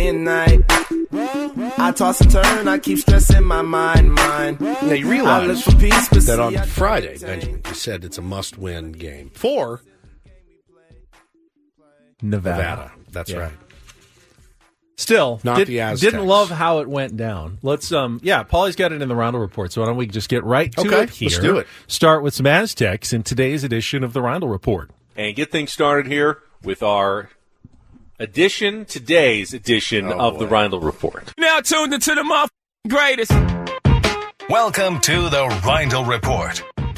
Day and night. I toss and turn, I keep stressing my mind, mind. Now you realize for peace, but that on Friday, Benjamin, you said it's a must-win game for Nevada. Nevada. That's Yeah. right. Still, Not did, the Aztecs. didn't love how it went down. Let's um yeah, Paulie's got it in the Reindl report, so why don't we just get right to Okay, it here? let's do it. Start with some Aztecs in today's edition of the Reindl report. and get things started here with our edition, today's edition Oh, of the Reindl Report. Now tuned into the motherfucking greatest. Welcome to the Reindl Report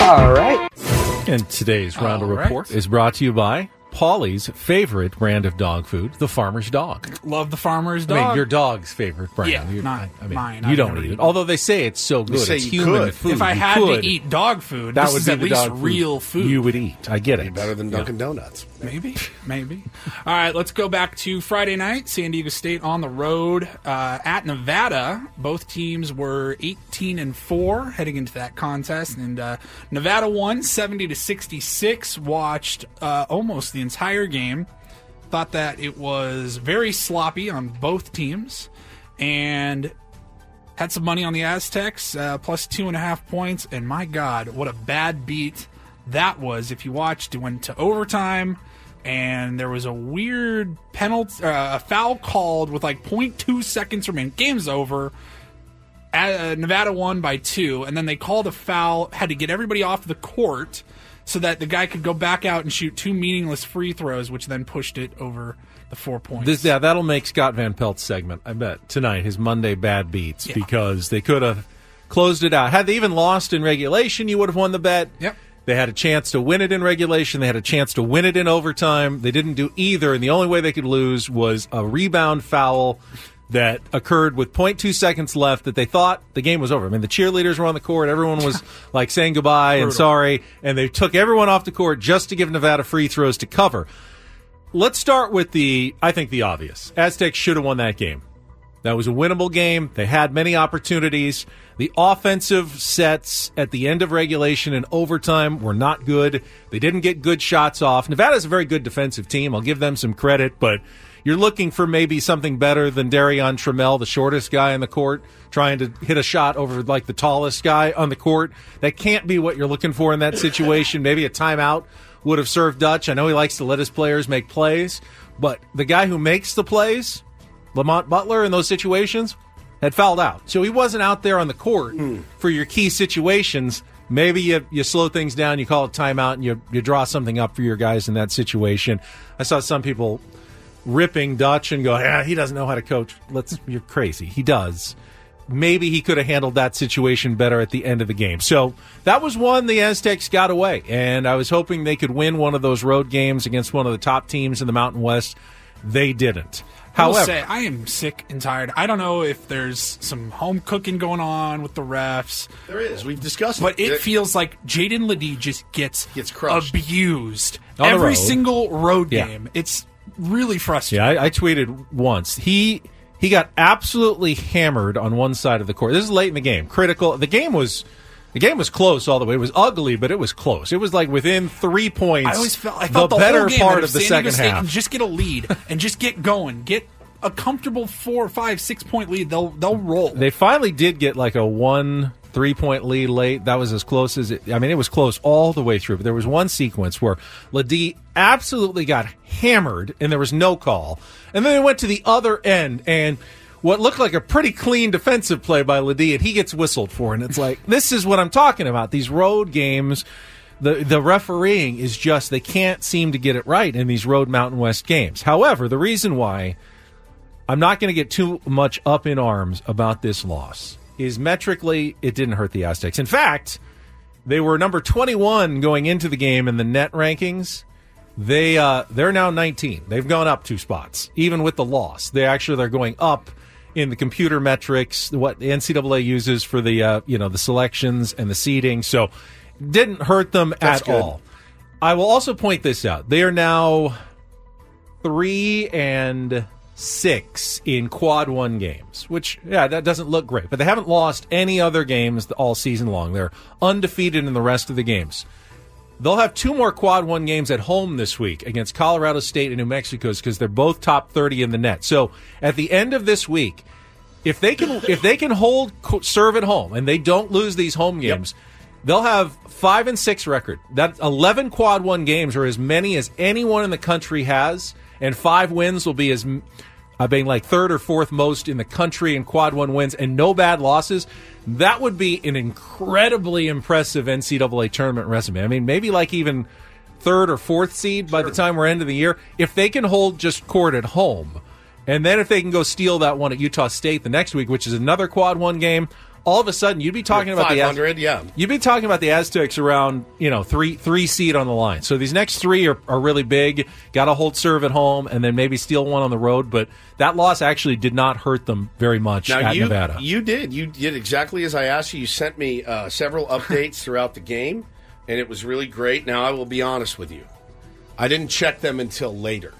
All right. And today's Reindl right. report is brought to you by Paulie's favorite brand of dog food, the farmer's dog. Love the farmer's I dog. mean, your dog's favorite brand. Yeah, You- not I, I mean, mine. You I've don't eat it. eaten Although they say it's so good. say it's you human could. food. if I You had could. to eat dog food, that this would is be at least food real food. You would eat. I get it. Better than Dunkin' Donuts. Maybe, maybe. All right, let's go back to Friday night. San Diego State on the road uh, at Nevada. Both teams were 18 and four heading into that contest, and uh, Nevada won 70 to 66. Watched uh, almost the entire game. Thought that it was very sloppy on both teams, and had some money on the Aztecs, uh, plus two and a half points. And my God, what a bad beat that was. If you watched, it went to overtime, and there was a weird penalty, uh, a foul called with like 0.2 seconds remaining. Game's over. Uh, Nevada won by two, and then they called a foul, had to get everybody off the court so that the guy could go back out and shoot two meaningless free throws, which then pushed it over the four points. This, yeah, that'll make Scott Van Pelt's segment. I bet tonight his Monday bad beats Yeah. because they could have closed it out. Had they even lost in regulation, you would have won the bet. Yep. They had a chance to win it in regulation. They had a chance to win it in overtime. They didn't do either, and the only way they could lose was a rebound foul that occurred with 0.2 seconds left that they thought the game was over. I mean, the cheerleaders were on the court. Everyone was like saying goodbye and sorry, and they took everyone off the court just to give Nevada free throws to cover. Let's start with the, I think, the obvious. Aztecs should have won that game. That was a winnable game. They had many opportunities. The offensive sets at the end of regulation and overtime were not good. They didn't get good shots off. Nevada's a very good defensive team. I'll give them some credit, but you're looking for maybe something better than Darion Trammell, the shortest guy in the court, trying to hit a shot over like the tallest guy on the court. That can't be what you're looking for in that situation. Maybe a timeout would have served Dutch. I know he likes to let his players make plays, but the guy who makes the plays, Lamont Butler, in those situations, had fouled out. So he wasn't out there on the court hmm. for your key situations. Maybe you, you slow things down, you call a timeout, and you, you draw something up for your guys in that situation. I saw some people ripping Dutch and go, yeah, he doesn't know how to coach. Let's you're crazy. He does. Maybe he could have handled that situation better at the end of the game. So that was one the Aztecs got away, and I was hoping they could win one of those road games against one of the top teams in the Mountain West. They didn't. I will However, say I am sick and tired. I don't know if there's some home cooking going on with the refs. There is. We've discussed But it. But it feels like Jaedon LeDee just gets Gets crushed. abused On every road. single road Yeah. game. It's really frustrating. Yeah, I, I tweeted once. He he got absolutely hammered on one side of the court. This is late in the game. Critical. The game was the game was close all the way. It was ugly, but it was close. It was like within three points. I always felt I felt the, better whole game part of the San second State half. Can just get a lead and just get going, get a comfortable four, five, six point lead. They'll they'll roll. They finally did get like a one three point lead late. That was as close as it. I mean, it was close all the way through. But there was one sequence where LeDee absolutely got hammered, and there was no call. And then they went to the other end, and what looked like a pretty clean defensive play by LeDee, and he gets whistled for. And it's like this is what I'm talking about. These road games. The, the refereeing is just they can't seem to get it right in these road Mountain West games. However, the reason why I'm not going to get too much up in arms about this loss. Is metrically, it didn't hurt the Aztecs. In fact, they were number 21 going into the game in the net rankings. They uh, they're now 19. They've gone up two spots, even with the loss. They actually they're going up in the computer metrics, what the NCAA uses for the uh, you know the selections and the seeding. So didn't hurt them That's at good. all. I will also point this out. They are now three and six in quad one games, which, yeah, that doesn't look great, but they haven't lost any other games all season long. They're undefeated in the rest of the games. They'll have two more quad one games at home this week against Colorado State and New Mexico's because they're both top 30 in the net. So at the end of this week, if they can if they can hold serve at home and they don't lose these home games, they'll have five and six record. That eleven quad one games are as many as anyone in the country has, and five wins will be as uh, being like third or fourth most in the country in quad one wins, and no bad losses. That would be an incredibly impressive NCAA tournament resume. I mean, maybe like even third or fourth seed by the time we're end of the year. If they can hold just court at home, and then if they can go steal that one at Utah State the next week, which is another quad one game, all of a sudden you'd be talking about the Az- 500, yeah. You'd be talking about the Aztecs around, you know, three three seed on the line. So these next three are, are really big. Got to hold serve at home and then maybe steal one on the road. But that loss actually did not hurt them very much Now at you Nevada. you did you did exactly as I asked you. You sent me uh, several updates throughout the game, and it was really great. Now I will be honest with you, I didn't check them until later.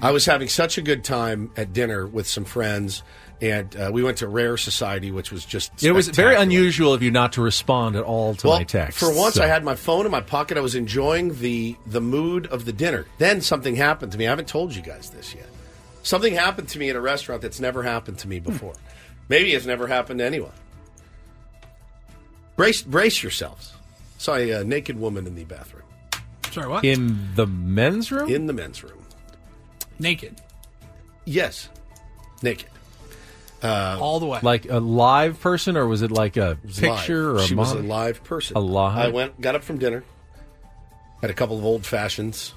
I was having such a good time at dinner with some friends, and uh, we went to Rare Society, which was just it was very unusual of you not to respond at all to well, my text. For once, so. I had my phone in my pocket. I was enjoying the the mood of the dinner. Then something happened to me. I haven't told you guys this yet. Something happened to me at a restaurant that's never happened to me before. Maybe it's never happened to anyone. Brace brace yourselves. Saw a uh, naked woman in the bathroom. Sorry, what? in the men's room. In the men's room. Naked. Yes, naked. Uh, All the way. like a live person, or was it like a was picture live. or a she was a live person. A live? I went, got up from dinner, had a couple of old fashions,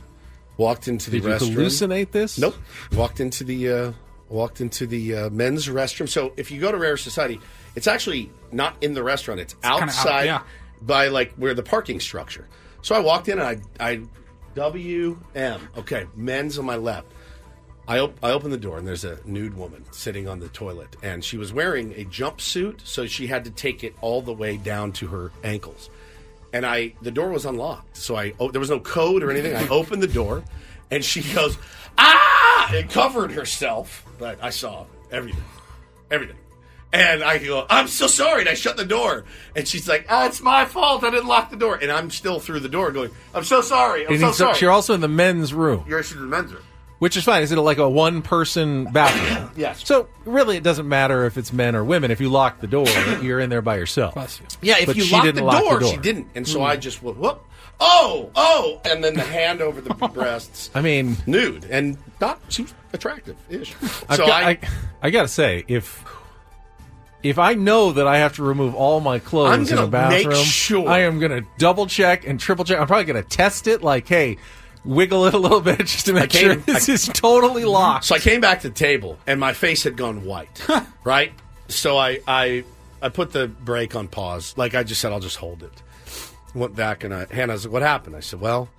walked into the Did you restroom. hallucinate this? Nope. Walked into the uh, walked into the uh, men's restroom. So if you go to Rare Society, it's actually not in the restaurant. It's, kinda out- outside yeah. by like where the parking structure. So I walked in and I I W M. Okay, men's on my left. I, op- I opened the door and there's a nude woman sitting on the toilet and she was wearing a jumpsuit so she had to take it all the way down to her ankles. And I the door was unlocked so I oh, there was no code or anything. I opened the door and she goes ah! And covered herself but I saw everything everything. And I go I'm so sorry and I shut the door. And she's like ah it's my fault. I didn't lock the door. And I'm still through the door going I'm so sorry. I'm And so sorry. You're also in the men's room, you're in the men's room which is fine. Is it like a one-person bathroom? Yes. So really, it doesn't matter if it's men or women. If you lock the door, you're in there by yourself. Yeah, if But you she locked didn't the, lock door, the door. she didn't, and so hmm. I just went, whoop, oh, oh, and then the hand over the breasts, I mean, nude, and not she's attractive ish. I've So got, I, I, I got to say, if if I know that I have to remove all my I'm clothes in gonna a bathroom, make sure- I am going to double check and triple check. I'm probably going to test it, like, hey, wiggle it a little bit just to make came- sure this I- is totally mhm. locked. so I came back to the table, and my face had gone white, right? So I, I, I put the brake on pause, like I just said, I'll just hold it. Went back, and I, Hannah's like, "What happened?" I said, "Well."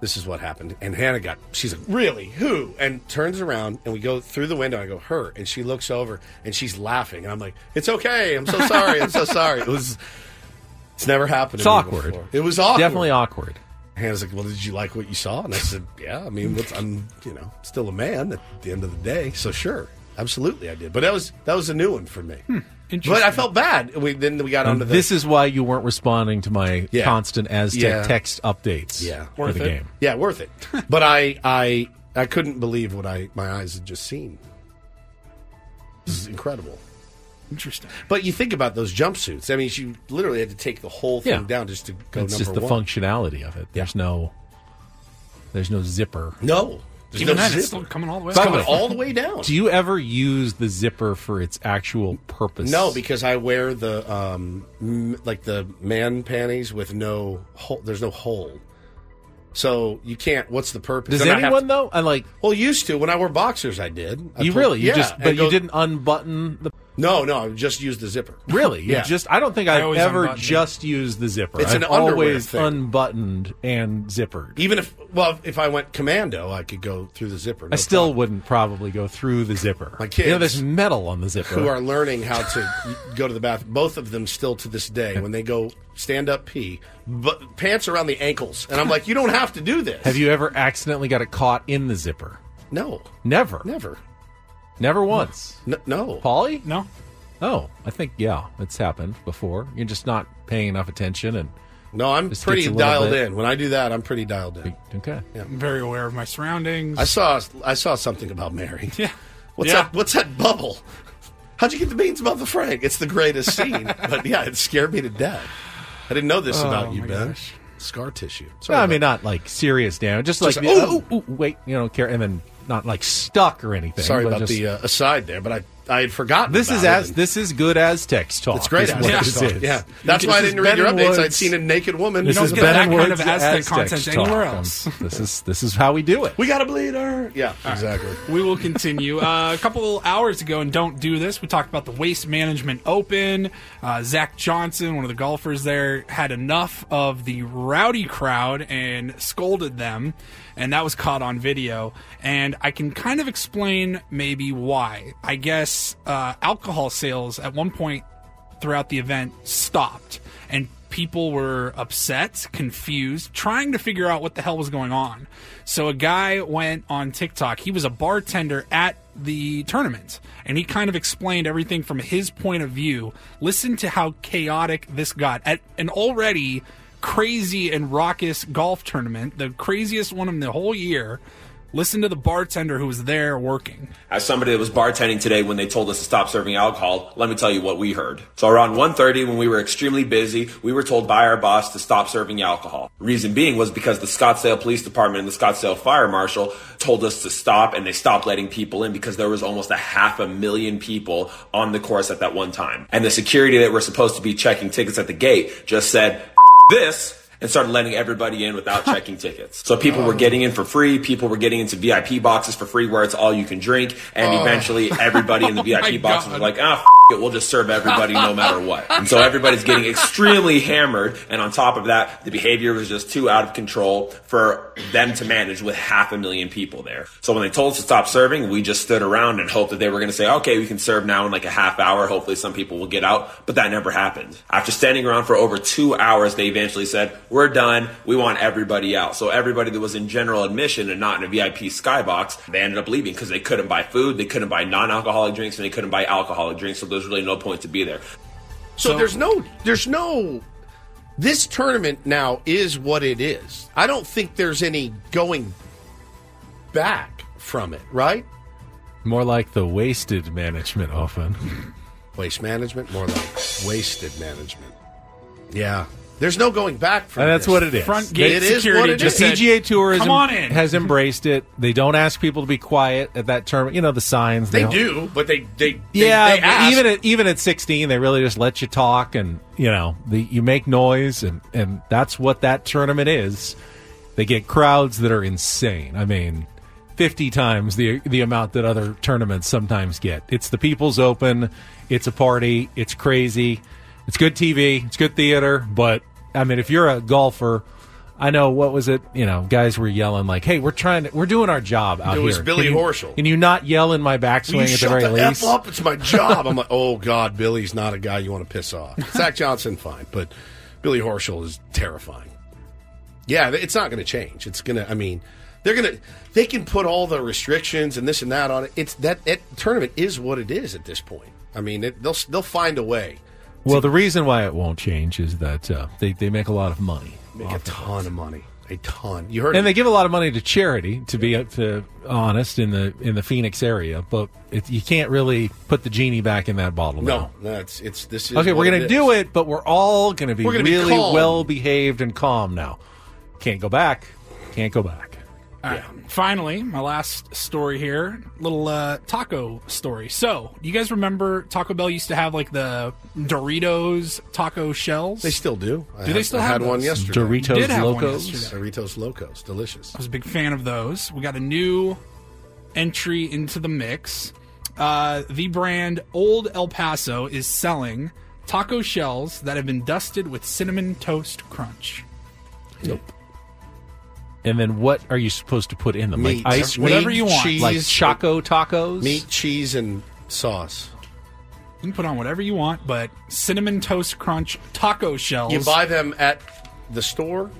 This is what happened. And Hannah got, she's like, really? Who? And turns around and we go through the window. And I go, her. And she looks over and she's laughing. And I'm like, it's okay. I'm so sorry. I'm so sorry. It was, it's never happened. It's to me awkward. before. It was awkward. Definitely awkward. Hannah's like, "Well, did you like what you saw?" And I said, "Yeah. I mean, what's, I'm you know still a man at the end of the day, so sure, absolutely, I did." But that was that was a new one for me. Hmm, But I felt bad. We then we got And onto the, this is why you weren't responding to my Yeah. constant Aztec Yeah. text updates yeah for the game. Yeah, worth it. but I I I couldn't believe what I my eyes had just seen. This is incredible. Interesting. But you think about those jumpsuits. I mean, she literally had to take the whole thing Yeah. down just to go It's number just the one. functionality of it. There's no, there's no zipper. No, there's Even no then, zipper. it's still coming all the way. It's up. coming all the way down. Do you ever use the zipper for its actual purpose? No, because I wear the um m- like the man panties with no hole. There's no hole, so you can't. What's the purpose? Does And I have anyone to- though? I like Well, used to when I wore boxers, I did. I you put- really, you yeah, just, but go- you didn't unbutton the. No, no, I just used the zipper. Really, you Yeah. just I don't think I I've always ever unbutton it. just used the zipper. It's I've an underwear always thing. unbuttoned and zippered. Even if well, if I went commando, I could go through the zipper. I still problem. wouldn't probably go through the zipper. My you know, kids there's metal on the zipper. who are learning how to go to the bathroom. Both of them still to this day when they go stand up pee, but pants around the ankles, and I'm like, you don't have to do this. Have you ever accidentally got it caught in the zipper? No, Never, never. Never once. N- no. Polly? No. Oh, I think yeah, it's happened before. You're just not paying enough attention, and No, I'm Just pretty gets a little dialed bit- in. When I do that, I'm pretty dialed in. okay. I'm very aware of my surroundings. I saw I saw something about Mary. Yeah. What's Yeah. that? What's that bubble? How'd you get the beans about the Frank? It's the greatest scene. but yeah, it scared me to death. I didn't know this Oh, about you, my Ben. gosh. Scar tissue. No, Sorry I about mean not like serious damage, just like Just, the, ooh! oh, ooh, wait, you know, care, and then not like stuck or anything. Sorry about just- the uh, aside there, but I I had forgotten. This about is as and this is good as text talk. It's great. is As what text this talk. Yeah, that's You why I didn't read is your Ben updates. I'd seen a naked woman. This don't is get Ben that and kind of Aztec Aztec content talk. anywhere else. This is this is how we do it. We gotta bleed her. Yeah, exactly. We will continue. Uh, a couple hours ago, and don't do this. We talked about the Waste Management Open. Uh, Zach Johnson, one of the golfers there, had enough of the rowdy crowd and scolded them, and that was caught on video. And I can kind of explain maybe why. I guess uh, alcohol sales at one point throughout the event stopped and people were upset, confused, trying to figure out what the hell was going on. So a guy went on TikTok. He was a bartender at the tournament and he kind of explained everything from his point of view. Listen to how chaotic this got at an already crazy and raucous golf tournament, the craziest one in the whole year. Listen to the bartender who was there working. As somebody that was bartending today when they told us to stop serving alcohol, let me tell you what we heard. So around 1.30 when we were extremely busy, we were told by our boss to stop serving alcohol. Reason being was because the Scottsdale Police Department and the Scottsdale Fire Marshal told us to stop and they stopped letting people in because there was almost a half a million people on the course at that one time. And the security that were supposed to be checking tickets at the gate just said, this and started letting everybody in without checking tickets. So people were getting in for free. People were getting into VIP boxes for free where it's all you can drink. And Oh. eventually everybody in the My VIP boxes God. were like, ah, f- it, we'll just serve everybody no matter what. And so everybody's getting extremely hammered. And on top of that, the behavior was just too out of control for them to manage with half a million people there. So when they told us to stop serving, we just stood around and hoped that they were going to say, okay, we can serve now in like a half hour. Hopefully some people will get out. But that never happened. After standing around for over two hours, they eventually said, we're done. We want everybody out. So everybody that was in general admission and not in a VIP skybox, they ended up leaving because they couldn't buy food, they couldn't buy non-alcoholic drinks, and they couldn't buy alcoholic drinks. So there's really no point to be there. So, there's no, there's no. This tournament now is what it is. I don't think there's any going back from it, right? More like the wasted management often. Waste management, more like wasted management. Yeah, there's no going back from. And that's this. what it is. Front gate It is security what it the just is. PGA Tour has, "Come on in." has embraced it. They don't ask people to be quiet at that tournament. You know the signs. They don't- do, but they they they- Yeah, they but ask. even at even at sixteen, they really just let you talk, and you know, the, you make noise, and and that's what that tournament is. They get crowds that are insane. I mean, fifty times the the amount that other tournaments sometimes get. It's the People's Open. It's a party. It's crazy. It's good TV. It's good theater. But I mean, if you're a golfer. I know what was it? You know, guys were yelling like, "Hey, we're trying to, we're doing our job out here." It here." was Billy Can you- Horschel. Can you not yell in my backswing at the very the least? F up? It's my job. I'm like, oh God, Billy's not a guy you want to piss off. Zach Johnson, fine, but Billy Horschel is terrifying. Yeah, it's not going to change. It's going to. I mean, they're going to. They can put all the restrictions and this and that on it. It's that that tournament is what it is at this point. I mean, it, they'll they'll find a way. Well, the reason why it won't change is that uh, they they make a lot of money, Make a ton of money, a ton. You heard and it. they give a lot of money to charity. To be uh, to honest, in the in the Phoenix area, but it, you can't really put the genie back in that bottle. no, now. that's it's this. Is Okay, we're going to it do it, but we're all going to be We're gonna be really calm. well behaved and calm now. Can't go back. Can't go back. All right. Finally, my last story here, little uh, taco story. So, you guys remember Taco Bell used to have like the Doritos taco shells? They still do. I Do they had- still I have had one those? yesterday. Doritos Did have one Locos? yesterday. Doritos Locos, delicious. I was a big fan of those. We got a new entry into the mix. Uh, the brand Old El Paso is selling taco shells that have been dusted with cinnamon toast crunch. Nope. And then what are you supposed to put in them? Meat. Like ice cream, Whatever you want. Cheese, like choco tacos, meat, cheese, and sauce. You can put on whatever you want, but cinnamon toast crunch taco shells. You buy them at the store.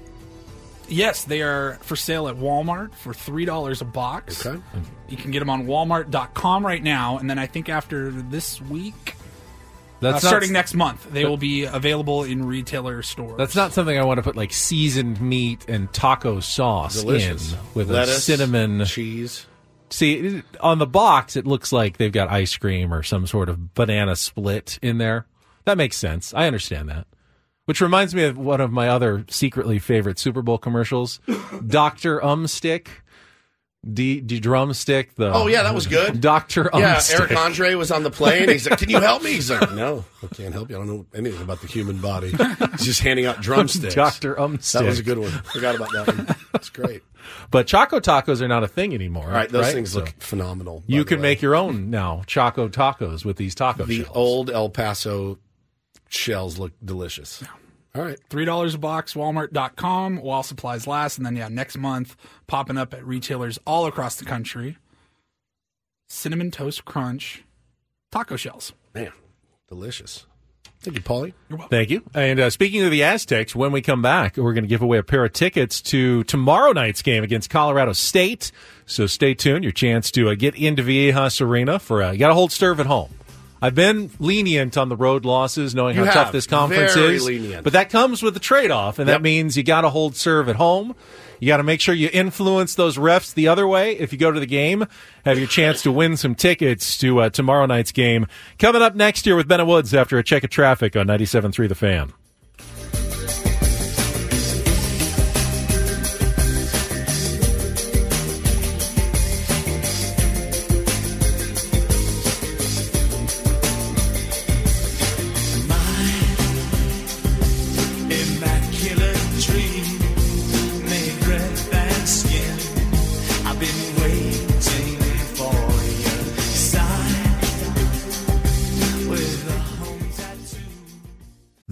Yes, they are for sale at Walmart for three dollars a box. Okay. You can get them on Walmart.com right now, and then I think after this week, That's uh, not- starting next month, they but- will be available in retailer stores. That's not something I want to put like seasoned meat and taco sauce Delicious. in with Lettuce, a cinnamon cheese. See, on the box, it looks like they've got ice cream or some sort of banana split in there. That makes sense. I understand that. Which reminds me of one of my other secretly favorite Super Bowl commercials, Doctor Umstick, D, D drumstick. The Oh yeah, that was good. Doctor Yeah, Umstick. Eric Andre was on the plane. He's like, "Can you help me?" He's like, "No, I can't help you. I don't know anything about the human body." He's just handing out drumsticks. Dr. Umstick. That was a good one. Forgot about that one. That's great. But Choco tacos are not a thing anymore. All right, those right? things So look phenomenal. You can make your own now Choco tacos with these taco the shells. old El Paso shells look delicious. All right, Three dollars a box, Walmart.com while supplies last, and then yeah, next month popping up at retailers all across the country. Cinnamon toast crunch taco shells. man, delicious. Thank you, Paulie. You're welcome. Thank you. And uh, speaking of the Aztecs, when we come back, we're going to give away a pair of tickets to tomorrow night's game against Colorado State. So stay tuned. Your chance to uh, get into Viejas Arena for uh, you got to hold serve at home. I've been lenient on the road losses, knowing You how tough this conference is. lenient. But that comes with a trade off, and Yep. that means you got to hold serve at home. You got to make sure you influence those refs the other way. If you go to the game, have your chance to win some tickets to uh, tomorrow night's game. Coming up next year with Ben and Woods after a check of traffic on 97.3 The Fan.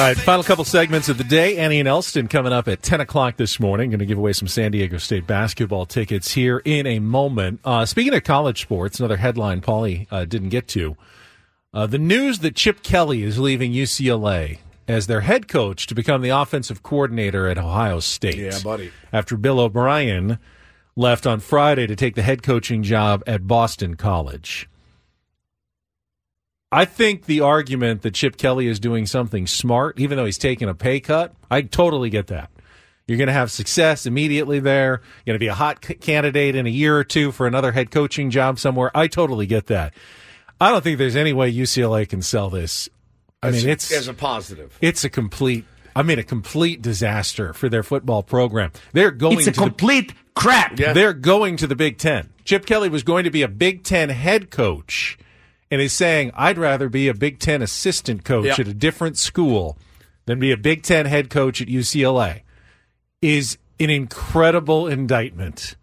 All right, final couple segments of the day. Annie and Elston coming up at 10 o'clock this morning. Going to give away some San Diego State basketball tickets here in a moment. Uh, speaking of college sports, another headline Paulie uh, didn't get to. Uh, the news that Chip Kelly is leaving UCLA as their head coach to become the offensive coordinator at Ohio State. Yeah, buddy. After Bill O'Brien left on Friday to take the head coaching job at Boston College. I think the argument that Chip Kelly is doing something smart, even though he's taking a pay cut, I totally get that. You're going to have success immediately there. You're going to be a hot c- candidate in a year or two for another head coaching job somewhere. I totally get that. I don't think there's any way UCLA can sell this. I As mean, it's as a positive. It's a complete. I mean, a complete disaster for their football program. They're going. It's a to the- complete crap. they're going to the Big Ten. Chip Kelly was going to be a Big Ten head coach, and is saying, "I'd rather be a Big Ten assistant coach Yeah. at a different school than be a Big Ten head coach at UCLA." Is an incredible indictment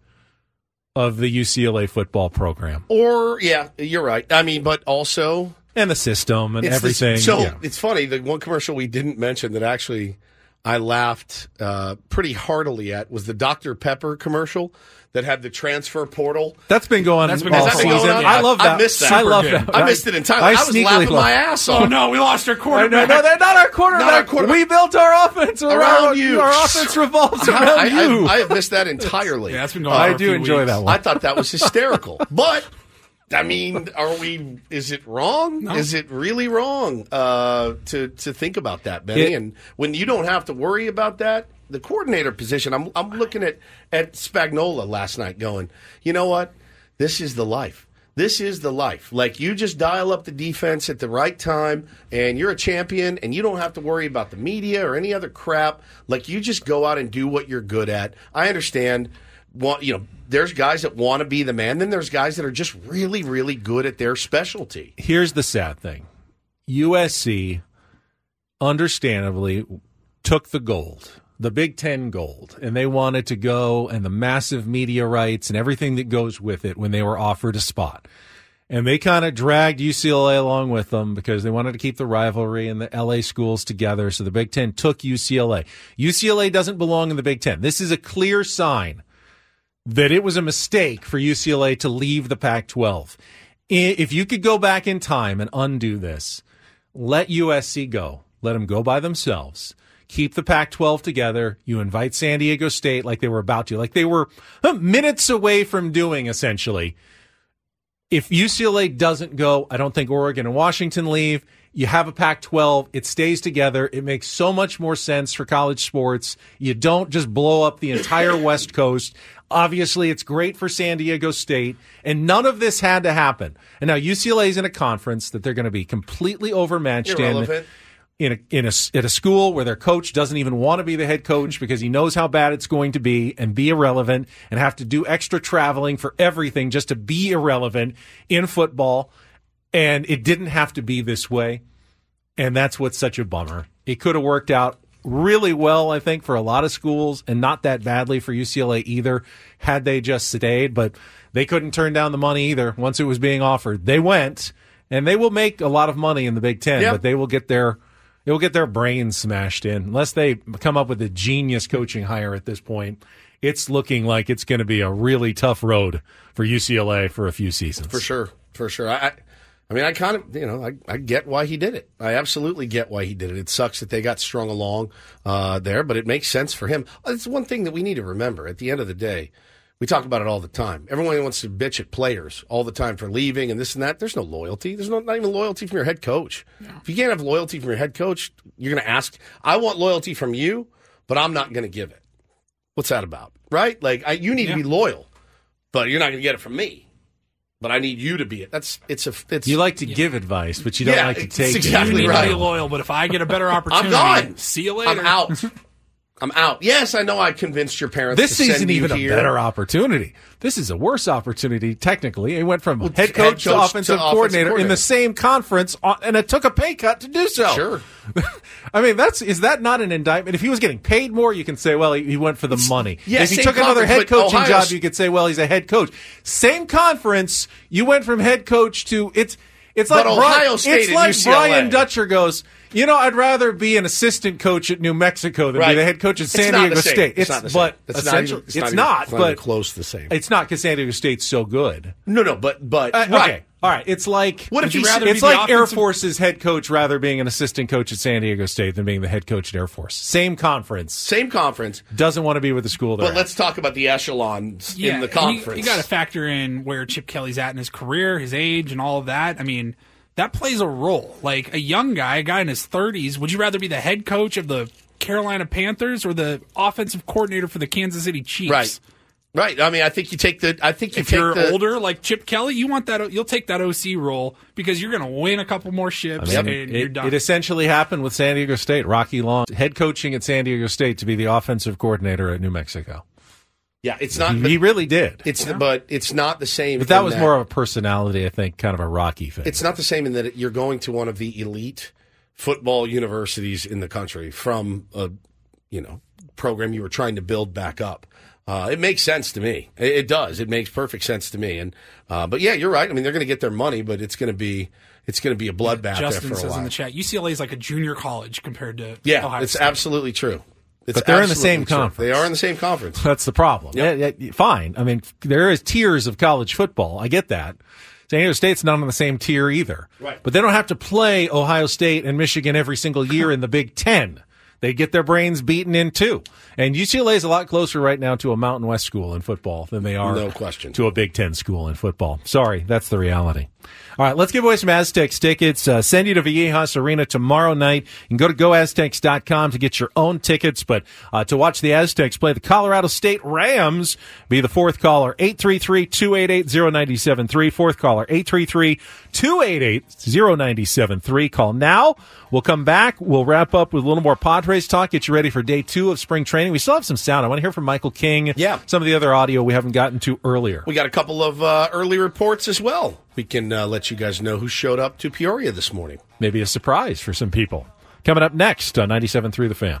of the UCLA football program Or yeah, you're right. I mean, but also and the system and It's the- everything. so Yeah. it's funny. The one commercial we didn't mention that actually I laughed uh, pretty heartily at was the Dr Pepper commercial that had the transfer portal. That's been going That's been- all has that been going on? I love that. I missed that. I love Super that. I missed it entirely. I was sneakily laughing love my ass off. Oh no, we lost our No, quarterback. no, they're not our quarterback. Not our quarterback. We built our offense around, Around you. Our offense revolves I, around I, you. I, I have missed that entirely. Yeah, that's been going on I for a do few enjoy weeks. that one. I thought that was hysterical. but I mean, are we? Is it wrong? Is it really wrong uh, to to think about that, Benny? It- and when you don't have to worry about that, the coordinator position. I'm I'm looking at at Spagnuolo last night, going, you know what? This is the life. This is the life. Like you just dial up the defense at the right time, and you're a champion, and you don't have to worry about the media or any other crap. Like you just go out and do what you're good at. I understand. You know? There's guys that want to be the man. Then there's guys that are just really, really good at their specialty. Here's the sad thing USC, understandably, took the gold, the Big Ten gold, and they wanted to go and the massive media rights and everything that goes with it when they were offered a spot. And they kind of dragged UCLA along with them because they wanted to keep the rivalry and the LA schools together. So the Big Ten took UCLA. UCLA doesn't belong in the Big Ten. This is a clear sign that it was a mistake for UCLA to leave the Pac 12. If you could go back in time and undo this, let USC go. Let them go by themselves. Keep the Pac 12 together. You invite San Diego State like they were about to, like they were minutes away from doing, essentially. If UCLA doesn't go, I don't think Oregon and Washington leave. You have a Pac 12, it stays together. It makes so much more sense for college sports. You don't just blow up the entire West Coast. Obviously, it's great for San Diego State, and none of this had to happen. And now UCLA is in a conference that they're going to be completely overmatched in Irrelevant. in a, in a at a school where their coach doesn't even want to be the head coach because he knows how bad it's going to be and be irrelevant and have to do extra traveling for everything just to be irrelevant in football. And it didn't have to be this way. And that's what's such a bummer. It could have worked out really well i think for a lot of schools and not that badly for ucla either had they just stayed but they couldn't turn down the money either once it was being offered. They went and they will make a lot of money in the big ten Yep. but they will get their they will get their brains smashed in unless they come up with a genius coaching hire at this point it's looking like it's going to be a really tough road for ucla for a few seasons For sure, for sure. I, I- I mean, I kind of, you know, I, I get why he did it. I absolutely get why he did it. It sucks that they got strung along uh, there, but it makes sense for him. It's one thing that we need to remember. At the end of the day, We talk about it all the time. Everyone wants to bitch at players all the time for leaving and this and that. There's no loyalty. There's no, not even loyalty from your head coach. If you can't have loyalty from your head coach, you're going to ask, I want loyalty from you, but I'm not going to give it. What's that about? Right? Like, I, you need to be loyal, but you're not going to get it from me. But I need you to be it. That's it's a it's You like to give advice, but you don't Yeah, like to it's take exactly it. You need right. to be loyal, but if I get a better opportunity, I'm gone. See you later. I'm out. I'm out. Yes, I know I convinced your parents This to isn't even here. a better opportunity. This is a worse opportunity, technically. It went from head head coach, to coach to offensive offensive coordinator in the same conference, on- and it took a pay cut to do so. Sure. I mean, that's is that not an indictment? If he was getting paid more, you can say, well, he, he went for the money. yeah, if he took another head coaching Ohio job, you could say, well, he's a head coach. Same conference, you went from head coach to it's. It's like But Brian- Ohio State It's like UCLA. Brian Dutcher goes. You know, I'd rather be an assistant coach at New Mexico than Right. be the head coach at San Diego. State. It's not but It's not even- it's it's, not even- not. it's not even but close to the same. It's not because San Diego State's so good. No, no, but but Uh, right. Okay, all right. It's like What if Would you he's- rather be it's the like Air Force's head coach rather being an assistant coach at San Diego State than being the head coach at Air Force. Same conference. Same conference. Doesn't want to be with the school. They're But at. let's talk about the echelons Yeah, in the and conference. You, got to factor in where Chip Kelly's at in his career, his age, and all of that. I mean, that plays a role. Like a young guy, a guy in his 30s, would you rather be the head coach of the Carolina Panthers or the offensive coordinator for the Kansas City Chiefs? Right. Right. I mean, I think you take the. I think you If take you're the, older, like Chip Kelly, you want that. You'll take that OC role because you're going to win a couple more ships I mean, and you're done. it essentially happened with San Diego State. Rocky Long, head coaching at San Diego State to be the offensive coordinator at New Mexico. Yeah, it's not. He, but he really did. It's but it's not the same. But that in was more of a personality, I think, kind of a Rocky thing. It's not the same in that you're going to one of the elite football universities in the country from a you know program you were trying to build back up. Uh, it makes sense to me. It, it does. It makes perfect sense to me. And uh, but yeah, you're right. I mean, they're going to get their money, but it's going to be it's going to be a bloodbath Justin there for a says while. in the chat, UCLA is like a junior college compared to yeah, Ohio it's State. absolutely true. It's But they're in the absolutely same true. conference. They are in the same conference. That's the problem. Yeah, yeah, fine. I mean, there is tiers of college football. I get that. San Diego State's not on the same tier either. Right. But they don't have to play Ohio State and Michigan every single year in the Big Ten. They get their brains beaten in too. And UCLA is a lot closer right now to a Mountain West school in football than they are No question. to a Big Ten school in football. Sorry, that's the reality. All right, let's give away some Aztecs tickets. Uh, send you to Viejas Arena tomorrow night. You can go to goaztecs.com to get your own tickets. But uh, to watch the Aztecs play the Colorado State Rams, be the fourth caller, 833-288-0973. Fourth caller, 833-288-0973. Call now. We'll come back. We'll wrap up with a little more Padres talk, get you ready for day two of spring training. We still have some sound. I want to hear from Michael King. Yeah. Some of the other audio we haven't gotten to earlier. We got a couple of uh, early reports as well. We can uh, let you guys know who showed up to Peoria this morning. maybe a surprise for some people. Coming up next on 97.3 The Fan.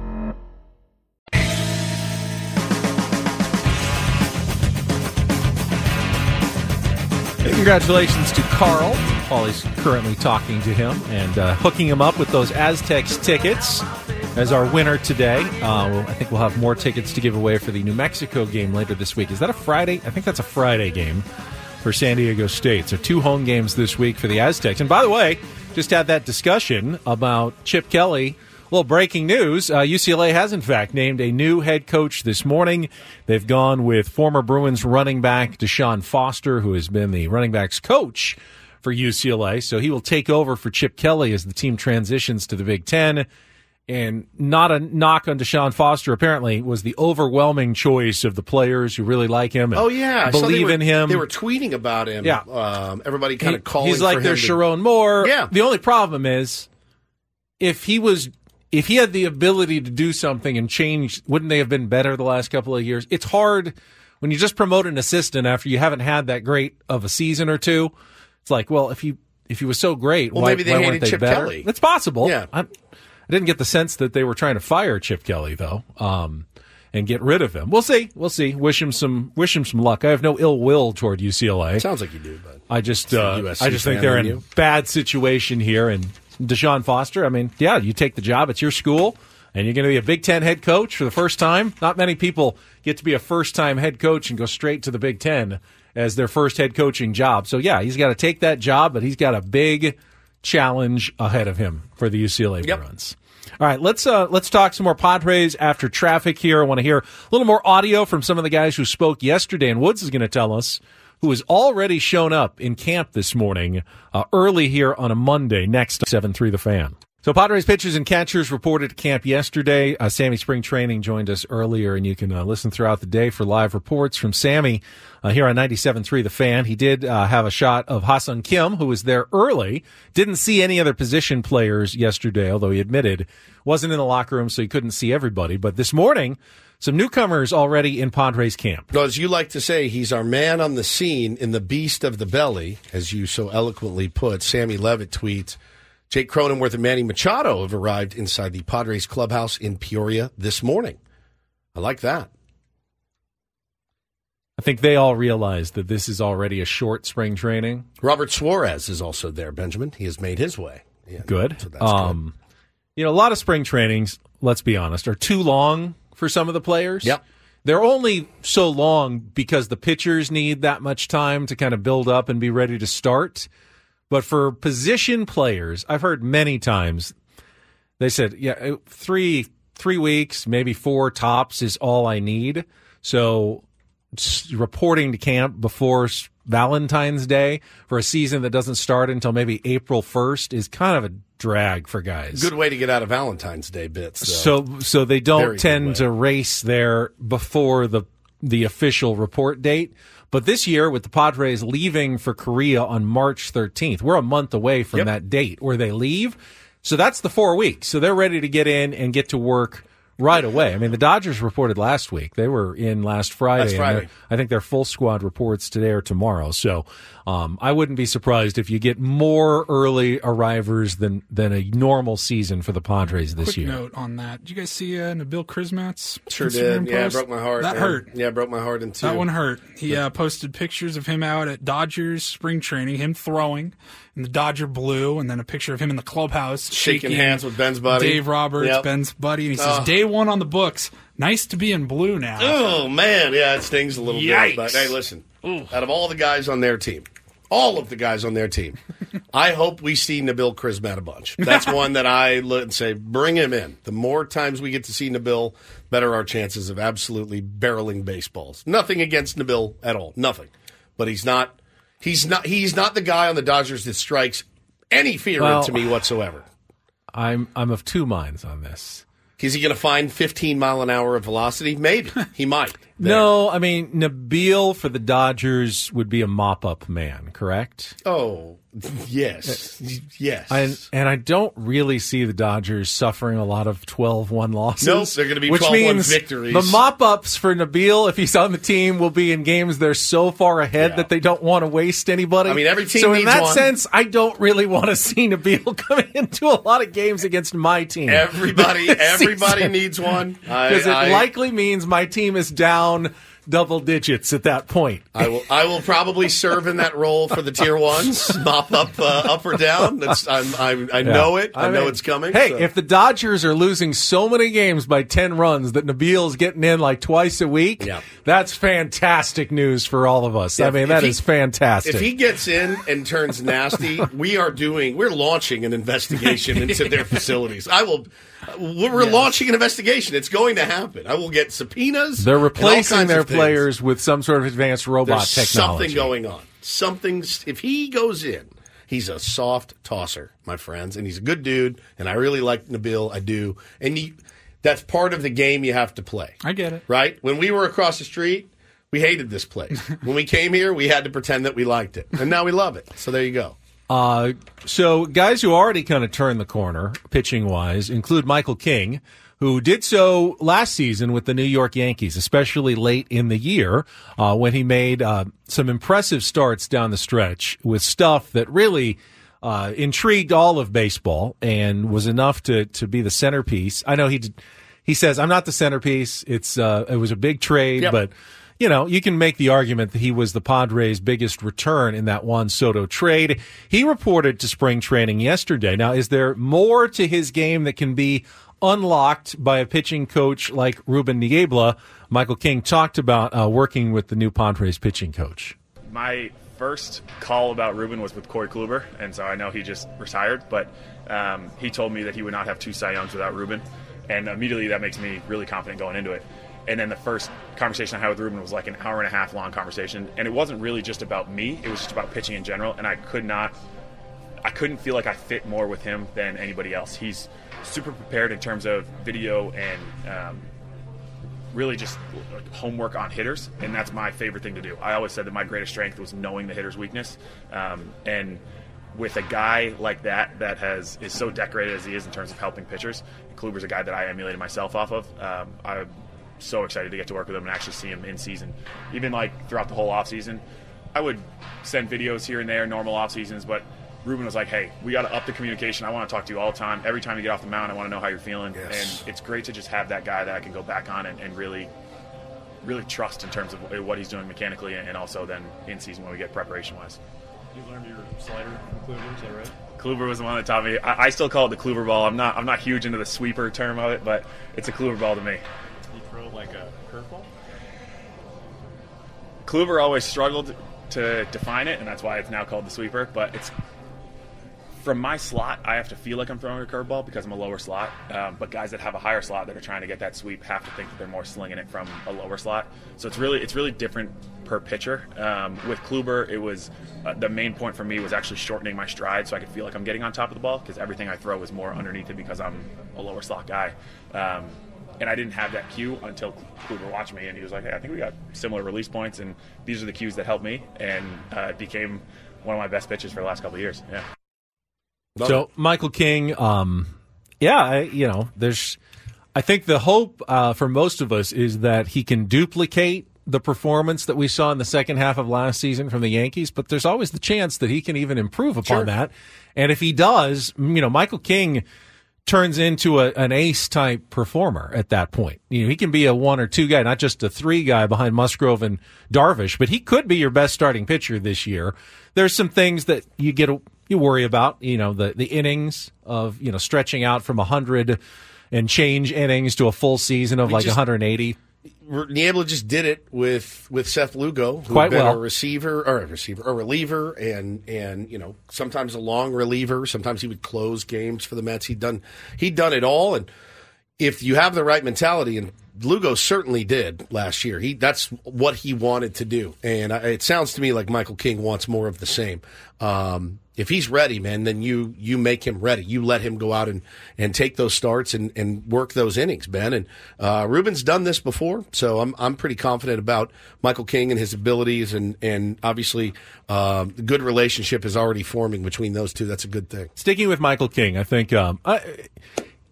Congratulations to Carl. Paulie's currently talking to him and uh, hooking him up with those Aztecs tickets as our winner today. Uh, I think we'll have more tickets to give away for the New Mexico game later this week. Is that a Friday? I think that's a Friday game for San Diego State. So two home games this week for the Aztecs. And by the way, just had that discussion about Chip Kelly. Well, breaking news uh, UCLA has, in fact, named a new head coach this morning. They've gone with former Bruins running back Deshaun Foster, who has been the running backs coach for UCLA. So he will take over for Chip Kelly as the team transitions to the Big Ten. And not a knock on Deshaun Foster, apparently, was the overwhelming choice of the players who really like him. And Oh yeah, believe were- in him. They were tweeting about him. Yeah. um, everybody kind He- of calling. He's like their to- Sharon Moore. Yeah. The only problem is if he was if he had the ability to do something and change, wouldn't they have been better the last couple of years? It's hard when you just promote an assistant after you haven't had that great of a season or two. It's like, well, if he if he was so great, Well, why, maybe they why hated they Chip better? Kelly. It's possible. Yeah. I, I didn't get the sense that they were trying to fire Chip Kelly though. Um, and get rid of him. We'll see. We'll see. Wish him some. Wish him some luck. I have no ill will toward UCLA. Sounds like you do, but I just, uh, I just think they're in you. bad situation here. And Deshaun Foster, I mean, yeah, you take the job. It's your school, and you're going to be a Big Ten head coach for the first time. Not many people get to be a first time head coach and go straight to the Big Ten as their first head coaching job. So yeah, he's got to take that job, but he's got a big challenge ahead of him for the UCLA Bruins. All right, let's uh, let's talk some more Padres after traffic here. I want to hear a little more audio from some of the guys who spoke yesterday, and Woods is going to tell us who has already shown up in camp this morning uh, early here on a Monday. Next, seven three the fan. So Padres pitchers and catchers reported to camp yesterday. Uh, Sammy Spring Training joined us earlier, and you can uh, listen throughout the day for live reports from Sammy uh, here on 97.3 The Fan. He did uh, have a shot of Ha-Seong Kim, who was there early. Didn't see any other position players yesterday, although he admitted wasn't in the locker room, so he couldn't see everybody. But this morning, some newcomers already in Padres camp. No, as you like to say, he's our man on the scene in the beast of the belly, as you so eloquently put. Sammy Levitt tweets Jake Cronenworth and Manny Machado have arrived inside the Padres clubhouse in Peoria this morning. I like that. I think they all realize that this is already a short spring training. Robert Suarez is also there, Benjamin. He has made his way. Yeah, good. so um, You know, a lot of spring trainings, let's be honest, are too long for some of the players. Yep. They're only so long because the pitchers need that much time to kind of build up and be ready to start. But for position players, I've heard many times they said, yeah, uh, three three weeks, maybe four tops is all I need. So reporting to camp before Valentine's Day for a season that doesn't start until maybe April 1st is kind of a drag for guys. Good way to get out of Valentine's Day bits. though. So so they don't good tend to race there before the the official report date. But this year, with the Padres leaving for Korea on March 13th, we're a month away from that date where they leave. So that's the four weeks. So they're ready to get in and get to work right away. I mean, the Dodgers reported last week. They were in last Friday. Last Friday. I think their full squad reports today or tomorrow. So um, I wouldn't be surprised if you get more early arrivers than than a normal season for the Padres this Quick year. note on that. Did you guys see uh, Nabil Crismatt's Sure Instagram did. Yeah, it post? broke my heart. That man. hurt. Yeah, it broke my heart in two. That one hurt. He uh, posted pictures of him out at Dodgers spring training, him throwing in the Dodger blue, and then a picture of him in the clubhouse Shaking hands with Ben's buddy. Dave Roberts, Yep. Ben's buddy, and he says, Oh. "Day one on the books. Nice to be in blue now." Oh man, yeah, it stings a little Yikes. bit. But hey, listen, out of all the guys on their team, all of the guys on their team, I hope we see Nabil Crismatt a bunch. That's one that I look and say, bring him in. The more times we get to see Nabil, better our chances of absolutely barreling baseballs. Nothing against Nabil at all, nothing. But he's not. He's not. He's not the guy on the Dodgers that strikes any fear Well- into me whatsoever. I'm I'm of two minds on this. Is he going to find 15 mile an hour of velocity? Maybe he might. No, I mean Nabil for the Dodgers would be a mop up man, correct? Oh, Yes, yes. And and I don't really see the Dodgers suffering a lot of 12-1 losses. Nope, they're gonna be which 12-1 means victories. The mop-ups for Nabil, if he's on the team, will be in games they're so far ahead that they don't want to waste anybody. I mean, every team So in that one. sense, I don't really want to see Nabil coming into a lot of games against my team. Everybody, everybody needs one. Because it I- likely means my team is down double digits at that point. I will. I will probably serve in that role for the tier ones, mop up, uh, up or down. That's. I'm. I'm I Yeah. know it. I, know mean, it's coming. Hey, so. if the Dodgers are losing so many games by 10 runs that Nabil's getting in like twice a week, Yeah. that's fantastic news for all of us. I mean, that he- is fantastic. If he gets in and turns nasty, we are doing. We're launching an investigation into their facilities. I will. We're launching an investigation. It's going to happen. I will get subpoenas. They're replacing their of things. players with some sort of advanced robot There's technology. something going on. Something's if he goes in, he's a soft tosser, my friends, and he's a good dude. And I really like Nabil. I do, and he, that's part of the game you have to play. I get it. Right? When we were across the street, we hated this place. when we came here, we had to pretend that we liked it, and now we love it. So there you go. Uh, so guys who already kind of turned the corner pitching wise include Michael King, who did so last season with the New York Yankees, especially late in the year uh, when he made uh, some impressive starts down the stretch with stuff that really. Uh, intrigued all of baseball and was enough to to be the centerpiece. I know he did, he says I'm not the centerpiece. It's uh, it was a big trade, Yep. but you know, you can make the argument that he was the Padres' biggest return in that Juan Soto trade. He reported to spring training yesterday. Now, is there more to his game that can be unlocked by a pitching coach like Ruben Niebla? Michael King talked about uh, working with the new Padres pitching coach. My first call about Ruben was with Corey Kluber, and so I know he just retired, but um, he told me that he would not have two Cy Youngs without Ruben, and immediately that makes me really confident going into it. And then the first conversation I had with Ruben was like an hour and a half long conversation, and it wasn't really just about me; it was just about pitching in general. And I could not, I couldn't feel like I fit more with him than anybody else. He's super prepared in terms of video and um, really just homework on hitters, and that's my favorite thing to do. I always said that my greatest strength was knowing the hitter's weakness, um, and with a guy like that that has is so decorated as he is in terms of helping pitchers, Kluber's a guy that I emulated myself off of. Um, I'm so excited to get to work with him and actually see him in season, even like throughout the whole off season. I would send videos here and there, normal off seasons, but Ruben was like, "Hey, we got to up the communication. I want to talk to you all the time. Every time you get off the mound, I want to know how you're feeling." Yes. And it's great to just have that guy that I can go back on and, and really, really trust in terms of eh, what he's doing mechanically, and also then in season when we get preparation wise. You learned your slider from Kluber, is that right? Kluber was the one that taught me. I, I still call it the Kluber ball. I'm not. I'm not huge into the sweeper term of it, but it's a Kluber ball to me. You throw like a curveball? Kluber always struggled to define it, and that's why it's now called the sweeper. But it's from my slot, I have to feel like I'm throwing a curveball because I'm a lower slot. Um, but guys that have a higher slot that are trying to get that sweep have to think that they're more slinging it from a lower slot. So it's really it's really different per pitcher. Um, with Kluber, it was uh, the main point for me was actually shortening my stride so I could feel like I'm getting on top of the ball because everything I throw is more underneath it because I'm a lower slot guy. Um, and I didn't have that cue until Kluber watched me, and he was like, "Hey, I think we got similar release points, and these are the cues that helped me." And uh, it became one of my best pitches for the last couple years. Yeah. So Michael King, um, yeah, I, you know, there's, I think the hope uh, for most of us is that he can duplicate the performance that we saw in the second half of last season from the Yankees, but there's always the chance that he can even improve upon Sure. that. And if he does, you know, Michael King turns into a, an ace type performer at that point. You know, he can be a one or two guy, not just a three guy behind Musgrove and Darvish, but he could be your best starting pitcher this year. There's some things that you get you worry about, you know, the the innings of, you know, stretching out from 100 and change innings to a full season of We like just- 180. Niebla just did it with with Seth Lugo, who Quite had been well. a receiver or a receiver, a reliever, and and you know sometimes a long reliever. Sometimes he would close games for the Mets. He'd done he'd done it all, and if you have the right mentality, and Lugo certainly did last year. He that's what he wanted to do, and I, it sounds to me like Michael King wants more of the same. Um, if he's ready, man, then you you make him ready. You let him go out and, and take those starts and, and work those innings, Ben. And uh, Ruben's done this before, so I'm I'm pretty confident about Michael King and his abilities, and and obviously the good relationship is already forming between those two. That's a good thing. Sticking with Michael King, I think um, I,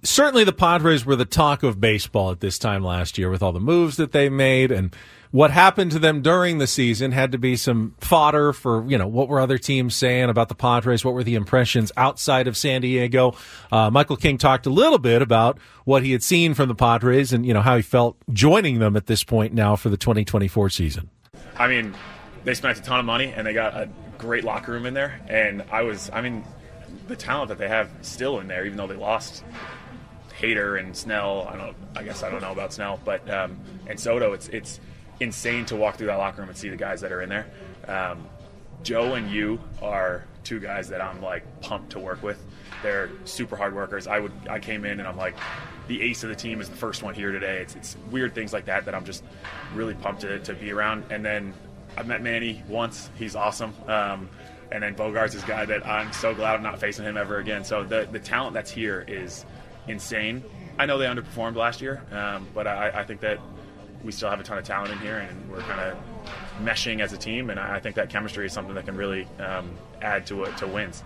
certainly the Padres were the talk of baseball at this time last year with all the moves that they made and what happened to them during the season had to be some fodder for you know what were other teams saying about the Padres? What were the impressions outside of San Diego? Uh, Michael King talked a little bit about what he had seen from the Padres and you know how he felt joining them at this point now for the 2024 season. I mean they spent a ton of money and they got a great locker room in there and I was I mean the talent that they have still in there even though they lost Hader and Snell. I don't. I guess I don't know about Snell, but um, and Soto. It's it's insane to walk through that locker room and see the guys that are in there. Um, Joe and Yu are two guys that I'm like pumped to work with. They're super hard workers. I would. I came in and I'm like, the ace of the team is the first one here today. It's, it's weird things like that that I'm just really pumped to, to be around. And then I've met Manny once. He's awesome. Um, and then Bogaerts is guy that I'm so glad I'm not facing him ever again. So the the talent that's here is insane. I know they underperformed last year, um, but I, I, think that we still have a ton of talent in here, and we're kind of meshing as a team. And I think that chemistry is something that can really um, add to it to wins.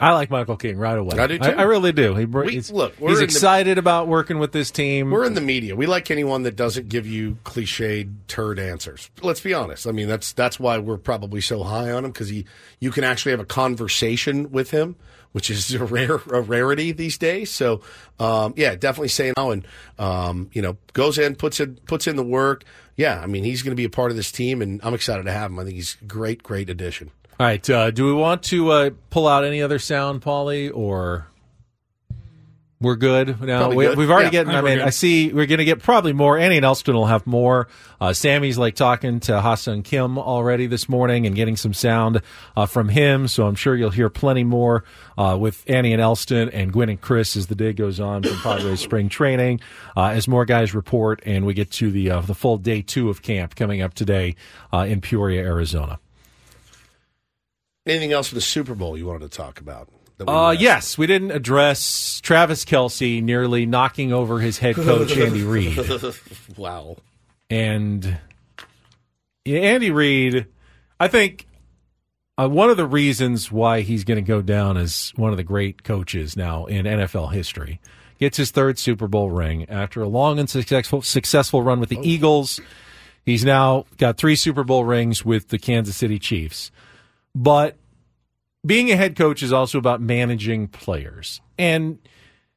I like Michael King right away. I do too. I, I really do. He, We- he's, look, he's in the- excited about working with this team. We're in the media. We like anyone that doesn't give you cliched turd answers. Let's be honest. I mean, that's that's why we're probably so high on him because he you can actually have a conversation with him, which is a rare a rarity these days. So, um, yeah, definitely saying now and um, you know goes in puts in puts in the work. Yeah, I mean he's going to be a part of this team, and I'm excited to have him. I think he's a great, great addition. All right. Uh, do we want to uh, pull out any other sound, Paulie, or we're good now? We, good. We've already Yeah, getting. I I think we're mean, good. I see we're going to get probably more. Annie and Elston will have more. Uh, Sammy's like talking to Ha-Seong Kim already this morning and getting some sound uh, from him. So I'm sure you'll hear plenty more uh, with Annie and Elston and Gwen and Chris as the day goes on from Padres spring training. Uh, as more guys report and we get to the uh, the full day two of camp coming up today uh, in Peoria, Arizona. Anything else for the Super Bowl you wanted to talk about? We Uh, yes, we didn't address Travis Kelce nearly knocking over his head coach Andy Reid, wow. and yeah, Andy Reid. I think uh, one of the reasons why he's going to go down as one of the great coaches now in NFL history gets his third Super Bowl ring after a long and successful successful run with the Eagles. He's now got three Super Bowl rings with the Kansas City Chiefs, but being a head coach is also about managing players. And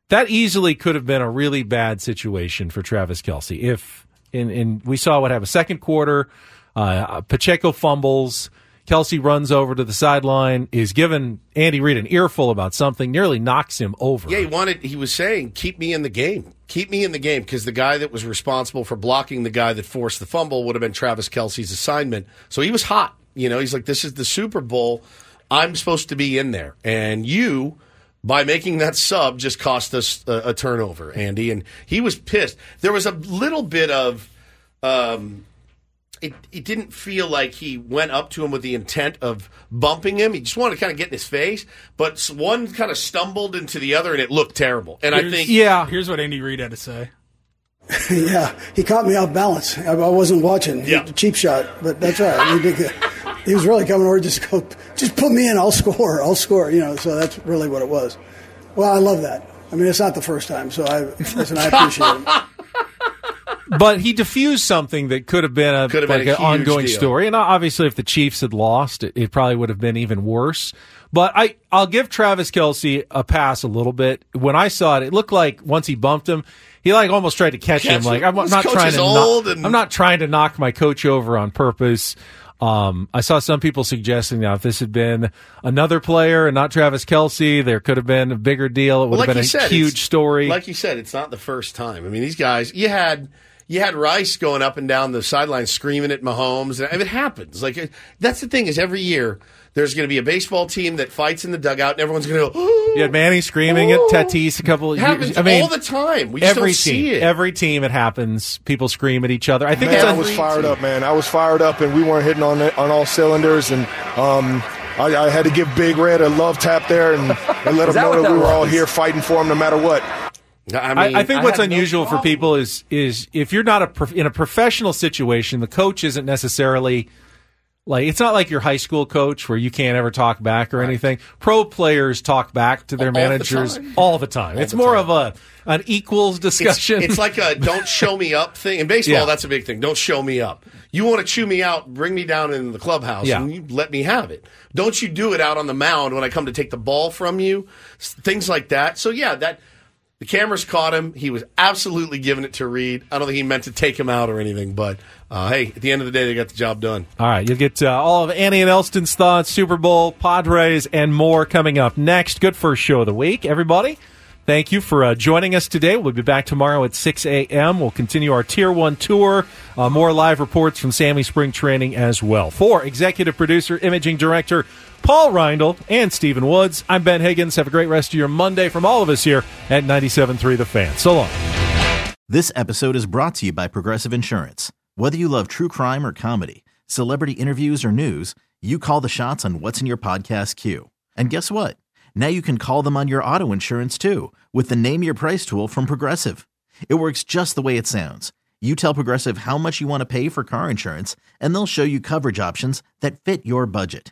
that easily could have been a really bad situation for Travis Kelce. If, in, in we saw what happened second quarter, uh, Pacheco fumbles, Kelce runs over to the sideline, is given Andy Reid an earful about something, nearly knocks him over. Yeah, he wanted. He was saying, "Keep me in the game. Keep me in the game," because the guy that was responsible for blocking the guy that forced the fumble would have been Travis Kelce's assignment. So he was hot. You know, he's like, "This is the Super Bowl. I'm supposed to be in there, and you." By making that sub, just cost us a, a turnover, Andy, and he was pissed. There was a little bit of, um, it, it didn't feel like he went up to him with the intent of bumping him. He just wanted to kind of get in his face, but one kind of stumbled into the other, and it looked terrible. And I think, yeah, Here's what Andy Reid had to say. yeah, he caught me off balance. I, I wasn't watching. He- cheap shot, but that's all right. He, was really coming over just go, just put me in. I'll score. I'll score. You know, so that's really what it was. Well, I love that. I mean, it's not the first time, so I listen. I appreciate it. but he diffused something that could have been a Could have like been a an ongoing deal. story. And obviously, if the Chiefs had lost, it, it probably would have been even worse. But I, I'll give Travis Kelce a pass a little bit. When I saw it, it looked like once he bumped him, he like almost tried to catch, him. Like. I'm not trying to. old knock, and- I'm not trying to knock my coach over on purpose. Um, I saw some people suggesting now if this had been another player and not Travis Kelce, there could have been a bigger deal. It would Well, have been a said, huge story. Like you said, it's not the first time. I mean, these guys, you had you had Rice going up and down the sideline screaming at Mahomes. And it happens. Like that's the thing is every year there's going to be a baseball team that fights in the dugout, and everyone's going to go. You had Manny screaming at Tatis a couple of It happens years. I mean, all the time. We just every don't team, see it. every team, it happens. People scream at each other. I think man, it's I a- was fired up, man. I was fired up, and we weren't hitting on on all cylinders. And um, I, I had to give Big Red a love tap there and, and let Is him that know that, that we were all here fighting for him no matter what. I, I think what's unusual for people is is if you're not a prof- in a professional situation, the coach isn't necessarily like it's not like your high school coach where you can't ever talk back or anything. Pro players talk back to their All managers time. all the time. All it's the more time. of a an equals discussion. It's, like a don't show me up thing. In baseball, Yeah. that's a big thing. Don't show me up. You want to chew me out, bring me down in the clubhouse, Yeah. and you let me have it. Don't you do it out on the mound when I come to take the ball from you. Things like that. So yeah, that the cameras caught him. He was absolutely giving it to Reid. I don't think he meant to take him out or anything, but uh, hey, at the end of the day, they got the job done. All right, you'll get uh, all of Annie and Elston's thoughts, Super Bowl, Padres, and more coming up next. Good first show of the week, everybody. Thank you for uh, joining us today. We'll be back tomorrow at 6 a.m. We'll continue our Tier 1 tour. Uh, more live reports from Sammy Spring Training as well. For executive producer, imaging director Paul Reindl, and Stephen Woods, I'm Ben Higgins. Have a great rest of your Monday from all of us here at 97.3 The Fan. So long. This episode is brought to you by Progressive Insurance. Whether you love true crime or comedy, celebrity interviews or news, you call the shots on what's in your podcast queue. And guess what? Now you can call them on your auto insurance too with the Name Your Price tool from Progressive. It works just the way it sounds. You tell Progressive how much you want to pay for car insurance, and they'll show you coverage options that fit your budget.